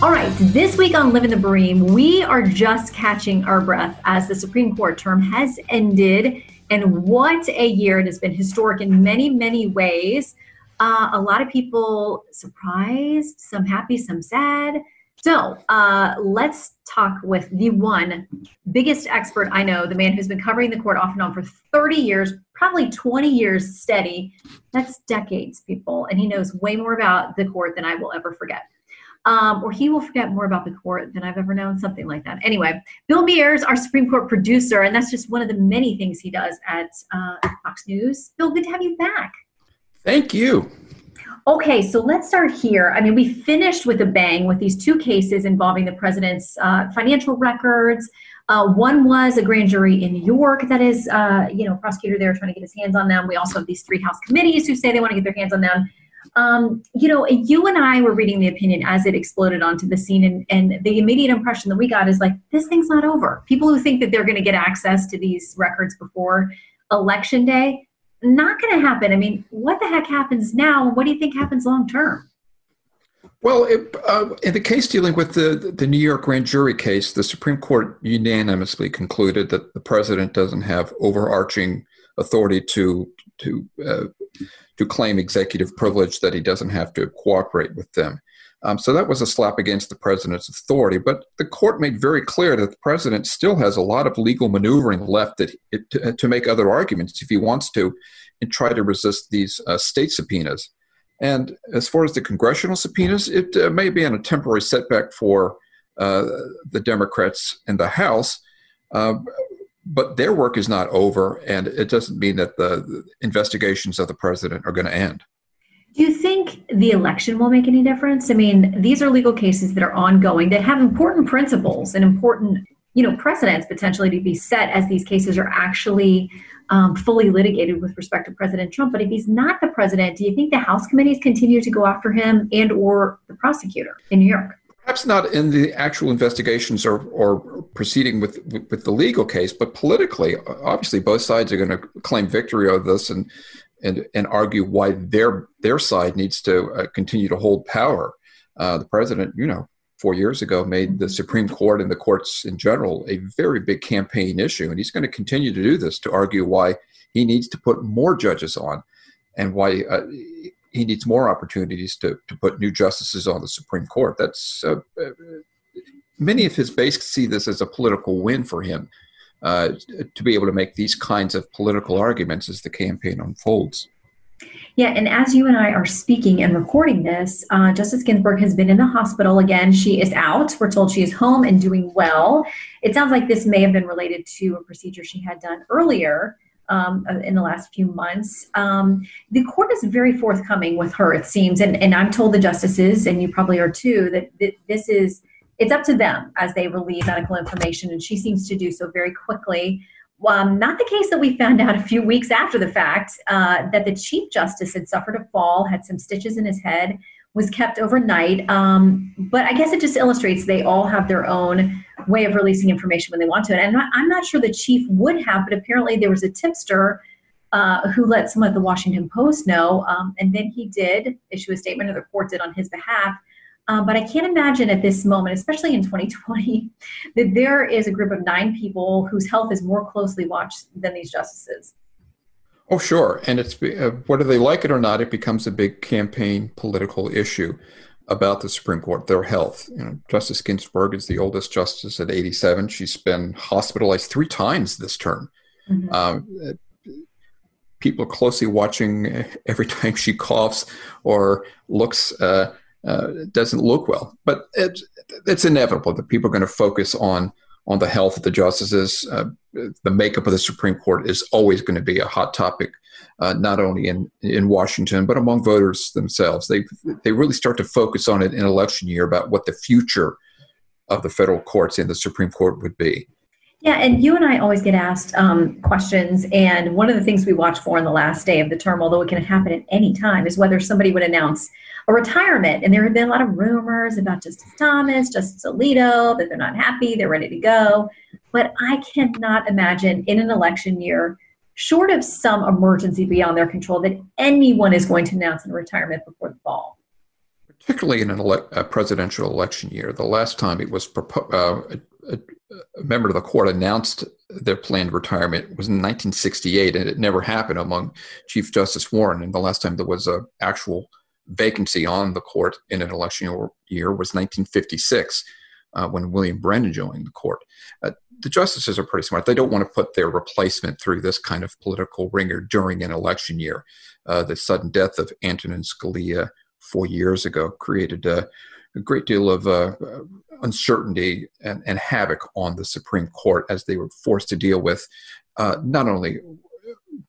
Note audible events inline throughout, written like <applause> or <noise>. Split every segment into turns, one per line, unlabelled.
All right, this week on Living the Bream, we are just catching our breath as the Supreme Court term has ended. And what a year! It has been historic in many, many ways. Uh, a lot of people surprised, some happy, some sad. So uh, let's talk with the one biggest expert I know, the man who's been covering the court off and on for 30 years, probably 20 years steady. That's decades, people. And he knows way more about the court than I will ever forget um, or he will forget more about the court than I've ever known, something like that. Anyway, Bill Mears, our Supreme Court producer, and that's just one of the many things he does at, uh, Fox News. Bill, good to have you back.
Thank you.
Okay, so let's start here. I mean, we finished with a bang with these two cases involving the president's uh, financial records. Uh, one was a grand jury in New York that is, uh, you know, prosecutor there trying to get his hands on them. We also have these three House committees who say they want to get their hands on them. Um, you know, you and I were reading the opinion as it exploded onto the scene, and, and the immediate impression that we got is like, this thing's not over. People who think that they're going to get access to these records before election day, not going to happen. I mean, what the heck happens now? What do you think happens long term?
Well, it, uh, in the case dealing with the, the New York grand jury case, the Supreme Court unanimously concluded that the president doesn't have overarching authority to to uh, to claim executive privilege that he doesn't have to cooperate with them. Um, so that was a slap against the president's authority. But the court made very clear that the president still has a lot of legal maneuvering left that to, to, make other arguments if he wants to, and try to resist these uh, state subpoenas. And as far as the congressional subpoenas, it uh, may be in a temporary setback for uh, the Democrats in the House. But their work is not over, and it doesn't mean that the investigations of the president are going to end.
Do you think the election will make any difference? I mean, these are legal cases that are ongoing that have important principles and important, you know, precedents potentially to be set as these cases are actually um, fully litigated with respect to President Trump. But if he's not the president, do you think the House committees continue to go after him and or the prosecutor in New York?
Perhaps not in the actual investigations or, or proceeding with, with, the legal case, but politically, obviously, both sides are going to claim victory over this and and and argue why their their side needs to uh, continue to hold power. Uh, the president, you know, four years ago made the Supreme Court and the courts in general a very big campaign issue, and he's going to continue to do this to argue why he needs to put more judges on, and why uh, he needs more opportunities to, to put new justices on the Supreme Court. That's uh, uh, many of his base see this as a political win for him uh, to be able to make these kinds of political arguments as the campaign unfolds.
Yeah, and as you and I are speaking and recording this, uh, Justice Ginsburg has been in the hospital again. She is out. We're told she is home and doing well. It sounds like this may have been related to a procedure she had done earlier um, uh, in the last few months. Um, the court is very forthcoming with her, it seems, and, and I'm told the justices, and you probably are too, that, this is it's up to them as they release medical information, and she seems to do so very quickly. Um, not the case that we found out a few weeks after the fact uh, that the Chief Justice had suffered a fall, had some stitches in his head, was kept overnight. Um, but I guess it just illustrates they all have their own way of releasing information when they want to. And I'm not, sure the chief would have, but apparently there was a tipster uh, who let someone at the Washington Post know, um, and then he did issue a statement, or the court did on his behalf. Um, but I can't imagine at this moment, especially in 2020, <laughs> that there is a group of nine people whose health is more closely watched than these justices.
Oh, sure. And it's uh, whether they like it or not, it becomes a big campaign political issue about the Supreme Court, their health. You know, Justice Ginsburg is the oldest justice at 87. She's been hospitalized three times this term. Mm-hmm. Um, people are closely watching <laughs> every time she coughs or looks uh, uh, doesn't look well. But it's, it's inevitable that people are going to focus on on the health of the justices. Uh, the makeup of the Supreme Court is always going to be a hot topic, uh, not only in, in Washington, but among voters themselves. They, they really start to focus on it in election year about what the future of the federal courts and the Supreme Court would be.
Yeah, and you and I always get asked um, questions, and one of the things we watch for on the last day of the term, although it can happen at any time, is whether somebody would announce a retirement. And there have been a lot of rumors about Justice Thomas, Justice Alito, that they're not happy, they're ready to go. But I cannot imagine in an election year, short of some emergency beyond their control, that anyone is going to announce a retirement before the fall.
Particularly in ele- a presidential election year, the last time it was proposed, uh, member of the court announced their planned retirement was in 1968, and it never happened among Chief Justice Warren. And the last time there was an actual vacancy on the court in an election year was 1956 uh, when William Brennan joined the court. Uh, the justices are pretty smart. They don't want to put their replacement through this kind of political wringer during an election year. Uh, the sudden death of Antonin Scalia four years ago created a, a great deal of uh, uncertainty and, and, havoc on the Supreme Court as they were forced to deal with uh, not only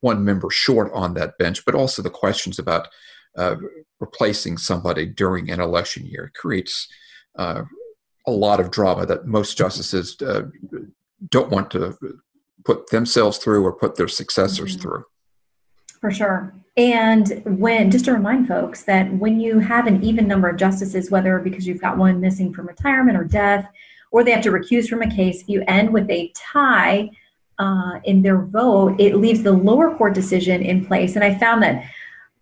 one member short on that bench, but also the questions about uh, replacing somebody during an election year. It creates uh, a lot of drama that most justices uh, don't want to put themselves through or put their successors mm-hmm. through.
For sure. And when, just to remind folks that when you have an even number of justices, whether because you've got one missing from retirement or death, or they have to recuse from a case, if you end with a tie uh, in their vote, it leaves the lower court decision in place. And I found that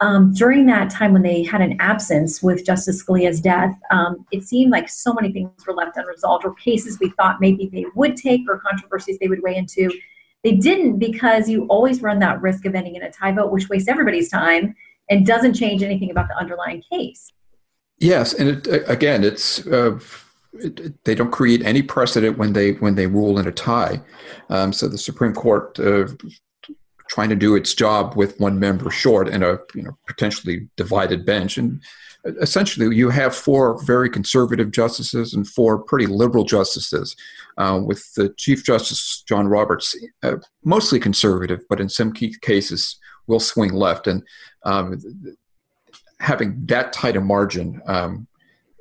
um, during that time when they had an absence with Justice Scalia's death, um, it seemed like so many things were left unresolved, or cases we thought maybe they would take, or controversies they would weigh into. They didn't because you always run that risk of ending in a tie vote, which wastes everybody's time and doesn't change anything about the underlying case.
Yes, and it, again, it's uh, it, they don't create any precedent when they when they rule in a tie. Um, so the Supreme Court uh, trying to do its job with one member short and a you know, potentially divided bench. And essentially, you have four very conservative justices and four pretty liberal justices, uh, with the Chief Justice John Roberts uh, mostly conservative, but in some key cases will swing left. And um, having that tight a margin um,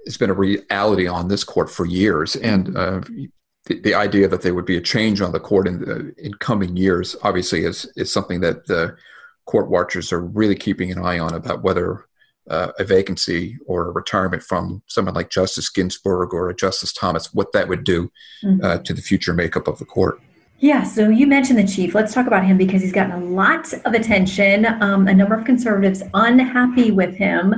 has been a reality on this court for years. And uh, the, the idea that there would be a change on the court in the, in coming years obviously is is something that the court watchers are really keeping an eye on about whether uh, a vacancy or a retirement from someone like Justice Ginsburg or a Justice Thomas, what that would do mm-hmm. uh, to the future makeup of the court.
Yeah, so you mentioned the chief. Let's talk about him because he's gotten a lot of attention. Um, a number of conservatives unhappy with him,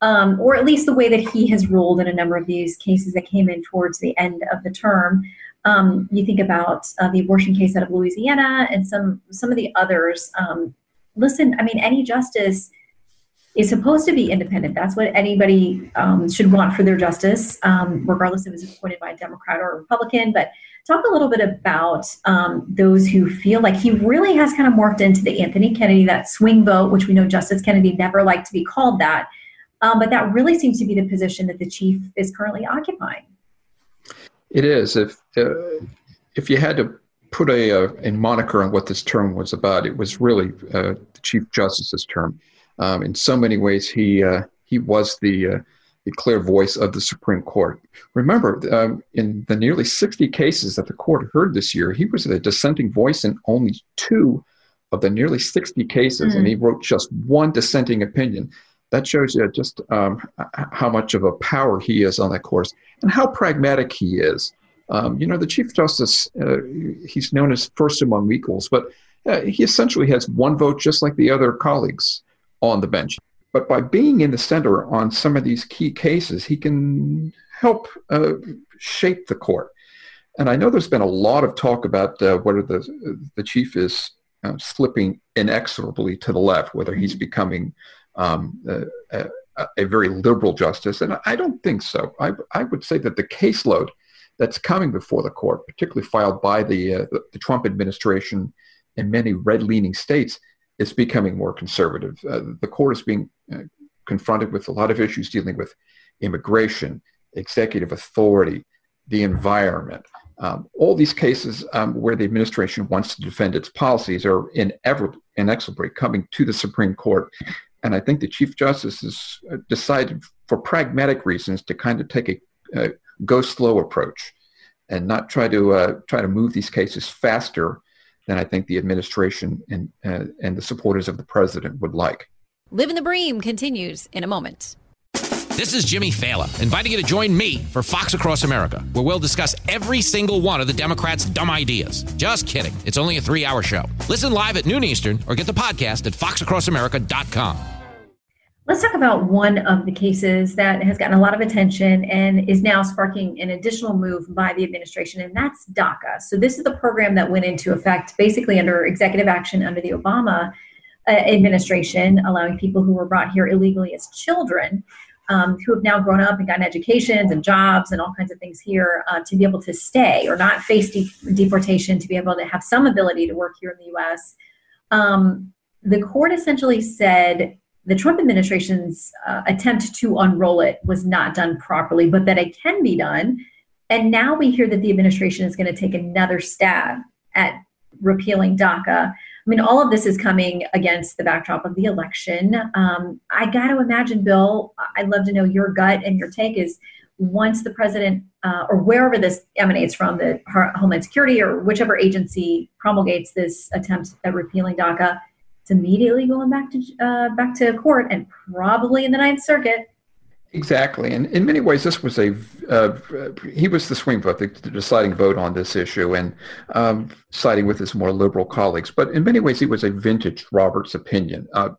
um, or at least the way that he has ruled in a number of these cases that came in towards the end of the term. Um, you think about uh, the abortion case out of Louisiana and some some of the others. Um, listen, I mean, any justice is supposed to be independent. That's what anybody um, should want for their justice, um, regardless if it's appointed by a Democrat or a Republican. But talk a little bit about um, those who feel like he really has kind of morphed into the Anthony Kennedy, that swing vote, which we know Justice Kennedy never liked to be called that. Um, but that really seems to be the position that the chief is currently occupying.
It is. If uh, if you had to put a, a, a, moniker on what this term was about, it was really uh, the Chief Justice's term. Um, in so many ways, he uh, he was the uh, the clear voice of the Supreme Court. Remember, um, in the nearly 60 cases that the court heard this year, he was the dissenting voice in only two of the nearly 60 cases, mm. and he wrote just one dissenting opinion that shows you just um, how much of a power he is on that course and how pragmatic he is. Um, you know, the Chief Justice, uh, he's known as first among equals, but uh, he essentially has one vote just like the other colleagues on the bench. But by being in the center on some of these key cases, he can help uh, shape the court. And I know there's been a lot of talk about uh, whether the, the chief is uh, slipping inexorably to the left, whether he's becoming um, a, a, very liberal justice, and I don't think so. I, I would say that the caseload that's coming before the court, particularly filed by the, uh, the, the, Trump administration in many red-leaning states, is becoming more conservative. Uh, the court is being uh, confronted with a lot of issues dealing with immigration, executive authority, the environment. Um, all these cases um, where the administration wants to defend its policies are inexorably coming to the Supreme Court and I think the Chief Justice has uh, decided, for pragmatic reasons, to kind of take a, a go slow approach and not try to uh, try to move these cases faster than I think the administration and uh, and the supporters of the president would like.
Livin' the Bream continues in a moment.
This is Jimmy Failla, inviting you to join me for Fox Across America, where we'll discuss every single one of the Democrats' dumb ideas. Just kidding. It's only a three hour show. Listen live at noon Eastern or get the podcast at foxacrossamerica.com.
Let's talk about one of the cases that has gotten a lot of attention and is now sparking an additional move by the administration, and that's DACA. So, this is the program that went into effect basically under executive action under the Obama uh, administration, allowing people who were brought here illegally as children. Um, who have now grown up and gotten educations and jobs and all kinds of things here uh, to be able to stay or not face de- deportation, to be able to have some ability to work here in the US. Um, the court essentially said the Trump administration's uh, attempt to unroll it was not done properly, but that it can be done. And now we hear that the administration is going to take another stab at repealing DACA. I mean, all of this is coming against the backdrop of the election. Um, I got to imagine, Bill, I'd love to know your gut and your take is once the president uh, or wherever this emanates from, the Homeland Security or whichever agency promulgates this attempt at repealing DACA, it's immediately going back to uh, back to court and probably in the Ninth Circuit.
Exactly, and in many ways, this was a uh, he was the swing vote, the, deciding vote on this issue, and um, siding with his more liberal colleagues. But in many ways, he was a vintage Roberts opinion. Uh,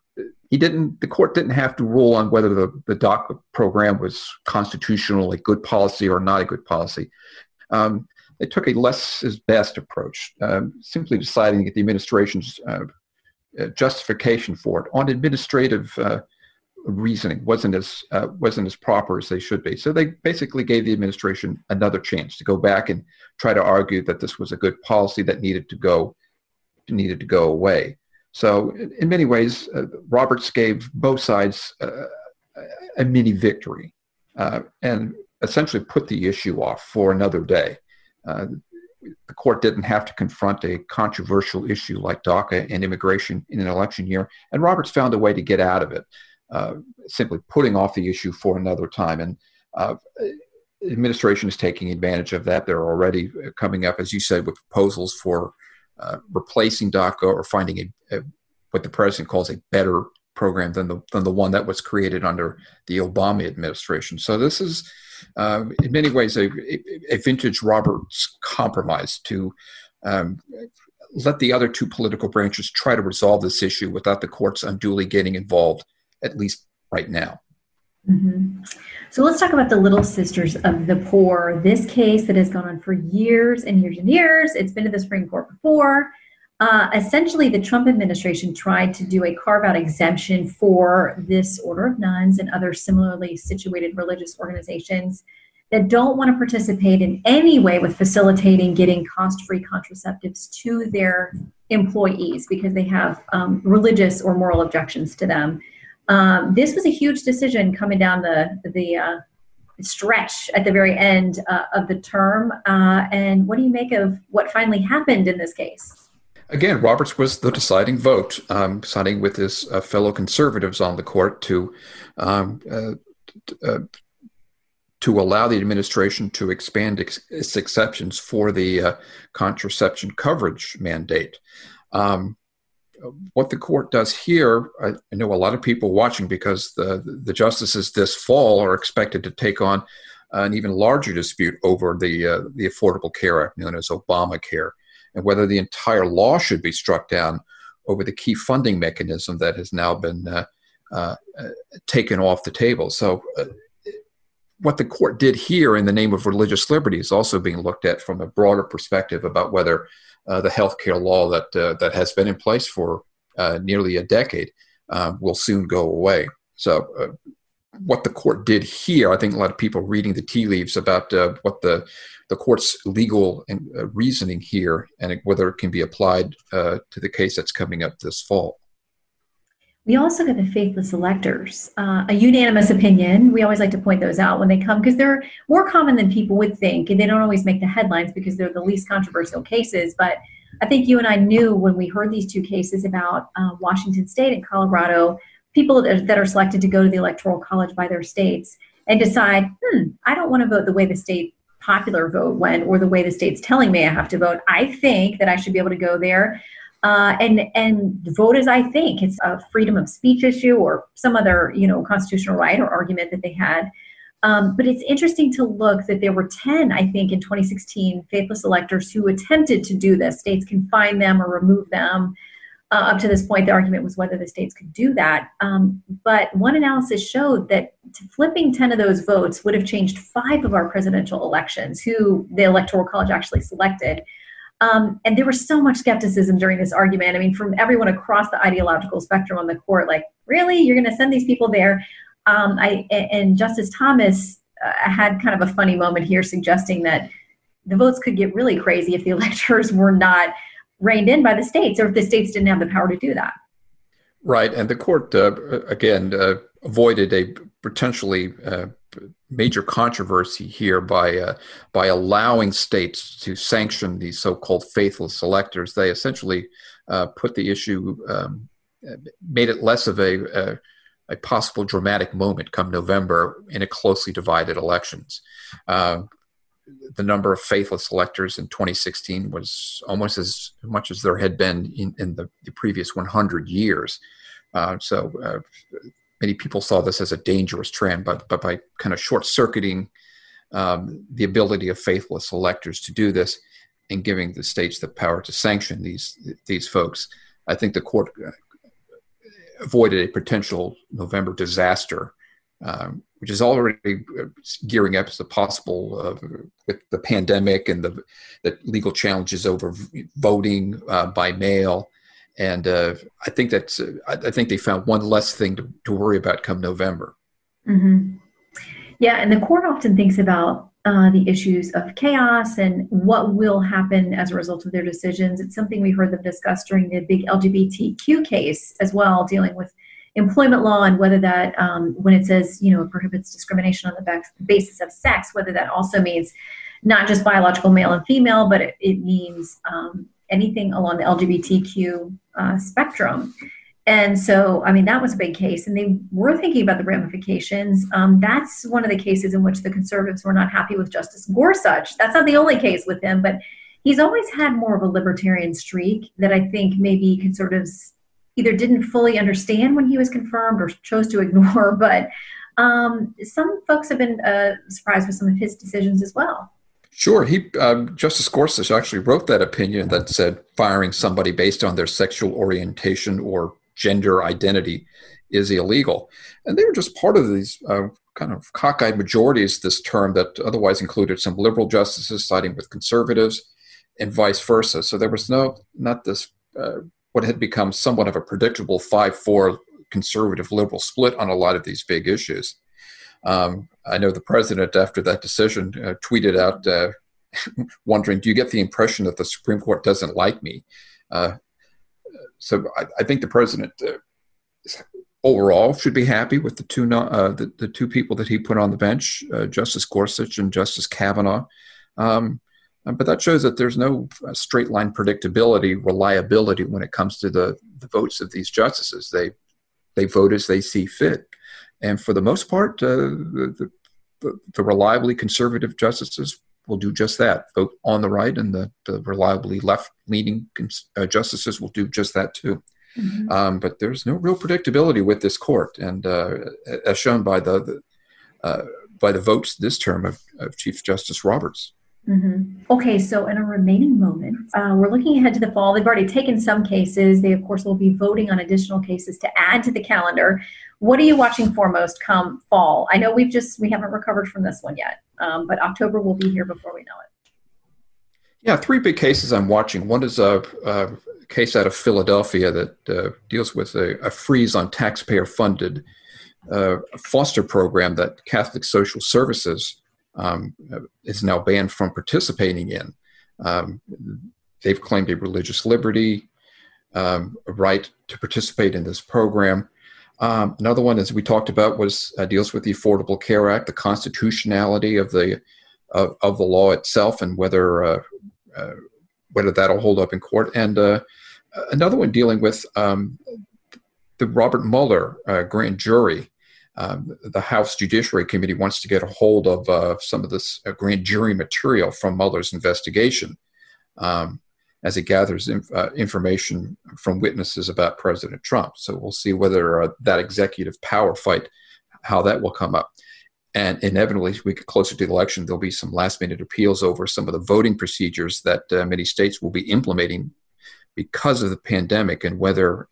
he didn't. The court didn't have to rule on whether the the DACA program was constitutional, a good policy, or not a good policy. Um, they took a less is best approach, um, simply deciding that the administration's uh, justification for it on administrative uh, reasoning wasn't as uh, wasn't as proper as they should be. So they basically gave the administration another chance to go back and try to argue that this was a good policy that needed to go needed to go away. So in many ways, uh, Roberts gave both sides uh, a mini victory uh, and essentially put the issue off for another day the court didn't have to confront a controversial issue like DACA and immigration in an election year, and Roberts found a way to get out of it, uh, simply putting off the issue for another time. And uh, administration is taking advantage of that. They're already coming up, as you said, with proposals for uh, replacing DACA or finding a, a, what the president calls a better program than the than the one that was created under the Obama administration. So this is um, in many ways a, a, vintage Roberts compromise to um, let the other two political branches try to resolve this issue without the courts unduly getting involved, at least right now.
Mm-hmm. So let's talk about the Little Sisters of the Poor. This case that has gone on for years and years and years. It's been to the Supreme Court before. Uh, essentially, the Trump administration tried to do a carve out exemption for this order of nuns and other similarly situated religious organizations that don't want to participate in any way with facilitating getting cost free contraceptives to their employees because they have um, religious or moral objections to them. Um, this was a huge decision coming down the, the uh, stretch at the very end uh, of the term. Uh, and what do you make of what finally happened in this case?
Again, Roberts was the deciding vote, um, siding with his uh, fellow conservatives on the court to um, uh, uh, to allow the administration to expand ex- its exceptions for the uh, contraception coverage mandate. Um, what the court does here, I, I, know a lot of people watching because the the justices this fall are expected to take on an even larger dispute over the uh, the Affordable Care Act, known as Obamacare and whether the entire law should be struck down over the key funding mechanism that has now been uh, uh, taken off the table. So, uh, what the court did here in the name of religious liberty is also being looked at from a broader perspective about whether uh, the healthcare law that uh, that has been in place for uh, nearly a decade will soon go away. So, what the court did here, I think a lot of people reading the tea leaves about what the the court's legal and, uh, reasoning here and whether it can be applied uh, to the case that's coming up this fall.
We also got the faithless electors, uh, a unanimous opinion. We always like to point those out when they come because they're more common than people would think, and they don't always make the headlines because they're the least controversial cases. But I think you and I knew when we heard these two cases about uh, Washington State and Colorado, people that are selected to go to the Electoral College by their states and decide, hmm, I don't want to vote the way the state popular vote went or the way the state's telling me I have to vote. I think that I should be able to go there uh, and and vote as I think. It's a freedom of speech issue or some other you know constitutional right or argument that they had. Um, but it's interesting to look that there were 10, I think, in 2016 faithless electors who attempted to do this. States can find them or remove them. Uh, up to this point, the argument was whether the states could do that. Um, but one analysis showed that flipping 10 of those votes would have changed five of our presidential elections, who the Electoral College actually selected. Um, and there was so much skepticism during this argument. I mean, from everyone across the ideological spectrum on the court, like, really, you're going to send these people there? Um, I and Justice Thomas uh, had kind of a funny moment here, suggesting that the votes could get really crazy if the <laughs> electors were not reined in by the states, or if the states didn't have the power to do that.
Right, and the court uh, again uh, avoided a potentially uh, major controversy here by uh, by allowing states to sanction these so-called faithless electors. They essentially uh, put the issue, um, made it less of a, a, a possible dramatic moment come November in a closely divided elections. Uh, the number of faithless electors in 2016 was almost as much as there had been in, in the, the, previous 100 years. Uh, so uh, many people saw this as a dangerous trend, but, but by kind of short circuiting um, the ability of faithless electors to do this and giving the states the power to sanction these these folks, I think the court uh, avoided a potential November disaster um, which is already uh, gearing up as a possible uh, with the pandemic and the, the legal challenges over voting uh, by mail. And uh, I think that's uh, I think they found one less thing to, to worry about come November.
Mm-hmm. Yeah, and the court often thinks about uh, the issues of chaos and what will happen as a result of their decisions. It's something we heard them discuss during the big LGBTQ case as well, dealing with employment law and whether that um, when it says you know it prohibits discrimination on the basis of sex whether that also means not just biological male and female but it, it means um, anything along the lgbtq uh, spectrum. And so i mean that was a big case and they were thinking about the ramifications. Um, that's one of the cases in which the conservatives were not happy with justice gorsuch. That's not the only case with him but he's always had more of a libertarian streak that i think maybe conservatives either didn't fully understand when he was confirmed or chose to <laughs> ignore. But um, some folks have been uh, surprised with some of his decisions as well.
Sure. He um, Justice Gorsuch actually wrote that opinion that said firing somebody based on their sexual orientation or gender identity is illegal, and they were just part of these uh, kind of cockeyed majorities this term that otherwise included some liberal justices siding with conservatives, and vice versa. So there was no not this uh, what had become somewhat of a predictable 5 4 conservative liberal split on a lot of these big issues. Um, I know the president, after that decision, uh, tweeted out, uh, <laughs> wondering, Do you get the impression that the Supreme Court doesn't like me? Uh, so I, I, think the president uh, overall should be happy with the two, uh, the, the, two people that he put on the bench, uh, Justice Gorsuch and Justice Kavanaugh. Um, but that shows that there's no uh, straight line predictability, reliability when it comes to the, the votes of these justices. They they vote as they see fit, and for the most part, uh, the, the, the reliably conservative justices will do just that. Vote on the right, and the, the reliably left leaning uh, justices will do just that too. Mm-hmm. Um, but there's no real predictability with this court, and uh, as shown by the, the uh, by the votes this term of, of Chief Justice Roberts.
Mm-hmm. Okay, so in a remaining moment, uh, we're looking ahead to the fall. They've already taken some cases. They, of course, will be voting on additional cases to add to the calendar. What are you watching for most come fall? I know we've just we haven't recovered from this one yet, um, but October will be here before we know it.
Yeah, three big cases I'm watching. One is a, a case out of Philadelphia that uh, deals with a, a, freeze on taxpayer-funded uh, foster program that Catholic Social Services um, is now banned from participating in. Um, they've claimed a religious liberty, um, a right to participate in this program. Um, another one, as we talked about, was uh, deals with the Affordable Care Act, the constitutionality of the of, of the law itself, and whether uh, uh, whether that'll hold up in court. And uh, another one dealing with um, the Robert Mueller uh, grand jury um, the House Judiciary Committee wants to get a hold of uh, some of this uh, grand jury material from Mueller's investigation um, as it gathers inf- uh, information from witnesses about President Trump. So we'll see whether uh, that executive power fight, how that will come up. And inevitably, as we get closer to the election, there'll be some last minute appeals over some of the voting procedures that uh, many states will be implementing because of the pandemic and whether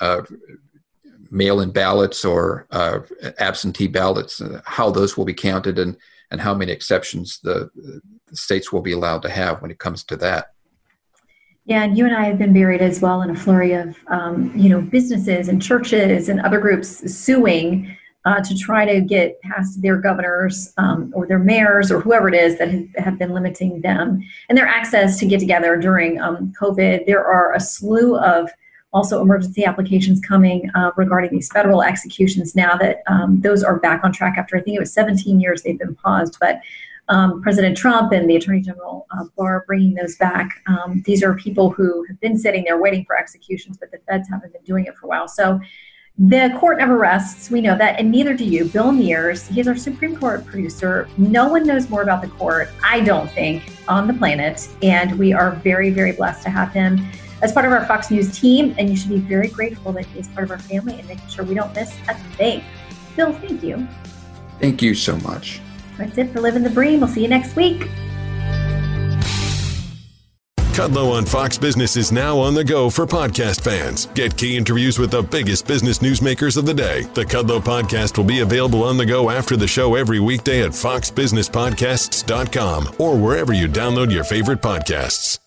uh, mail in ballots or uh, absentee ballots, uh, how those will be counted and, and how many exceptions the, the, states will be allowed to have when it comes to that.
Yeah, and you and I have been buried as well in a flurry of, um, you know, businesses and churches and other groups suing uh, to try to get past their governors um, or their mayors or whoever it is that have, been limiting them and their access to get together during um, COVID. There are a slew of also emergency applications coming uh, regarding these federal executions now that um, those are back on track after I think it was 17 years they've been paused. But um, President Trump and the Attorney General uh, Barr bringing those back. Um, these are people who have been sitting there waiting for executions, but the feds haven't been doing it for a while. So the court never rests. We know that, and neither do you. Bill Mears, he's our Supreme Court producer. No one knows more about the court, I don't think, on the planet. And we are very, very blessed to have him as part of our Fox News team. And you should be very grateful that he is part of our family and making sure we don't miss a thing. Bill, thank you.
Thank you so much.
That's it for Living the Bream. We'll see you next week.
Kudlow on Fox Business is now on the go for podcast fans. Get key interviews with the biggest business newsmakers of the day. The Kudlow podcast will be available on the go after the show every weekday at foxbusinesspodcasts.com or wherever you download your favorite podcasts.